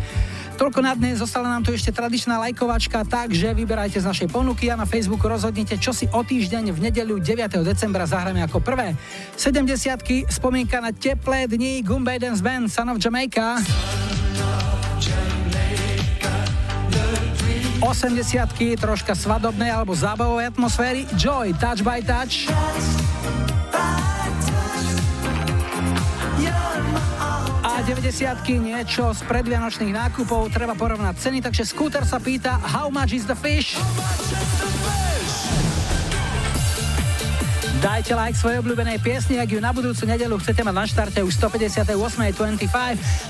Toľko na dnes, zostala nám tu ešte tradičná lajkovačka, takže vyberajte z našej ponuky a na Facebooku rozhodnite, čo si o týždeň v nedeľu 9. decembra zahráme ako prvé. 70 spomienka na teplé dni Gumbay Dance Band Son of Jamaica. 80 troška svadobnej alebo zábavovej atmosféry Joy Touch by Touch. A 90 niečo z predvianočných nákupov, treba porovnať ceny, takže skúter sa pýta How much is the fish? Dajte like svojej obľúbenej piesni, ak ju na budúcu nedelu chcete mať na štarte už 158.25.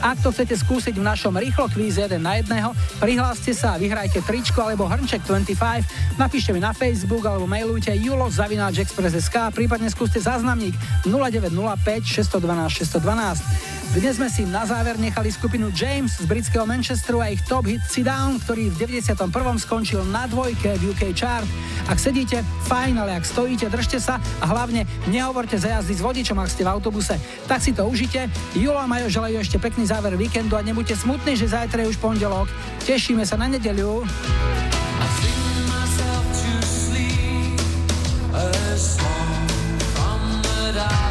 Ak to chcete skúsiť v našom rýchlo kvíze 1 na 1, prihláste sa a vyhrajte tričko alebo hrnček 25. Napíšte mi na Facebook alebo mailujte julo.express.sk prípadne skúste záznamník 0905 612 612. Dnes sme si na záver nechali skupinu James z britského Manchesteru a ich top hit Sit Down, ktorý v 91. skončil na dvojke v UK chart. Ak sedíte, fajn, ale ak stojíte, držte sa a hlavne nehovorte za jazdy s vodičom, ak ste v autobuse. Tak si to užite. Julo a Majo želajú ešte pekný záver víkendu a nebuďte smutní, že zajtra je už pondelok. Tešíme sa na nedeľu. Sing myself to sleep, a song from the darkest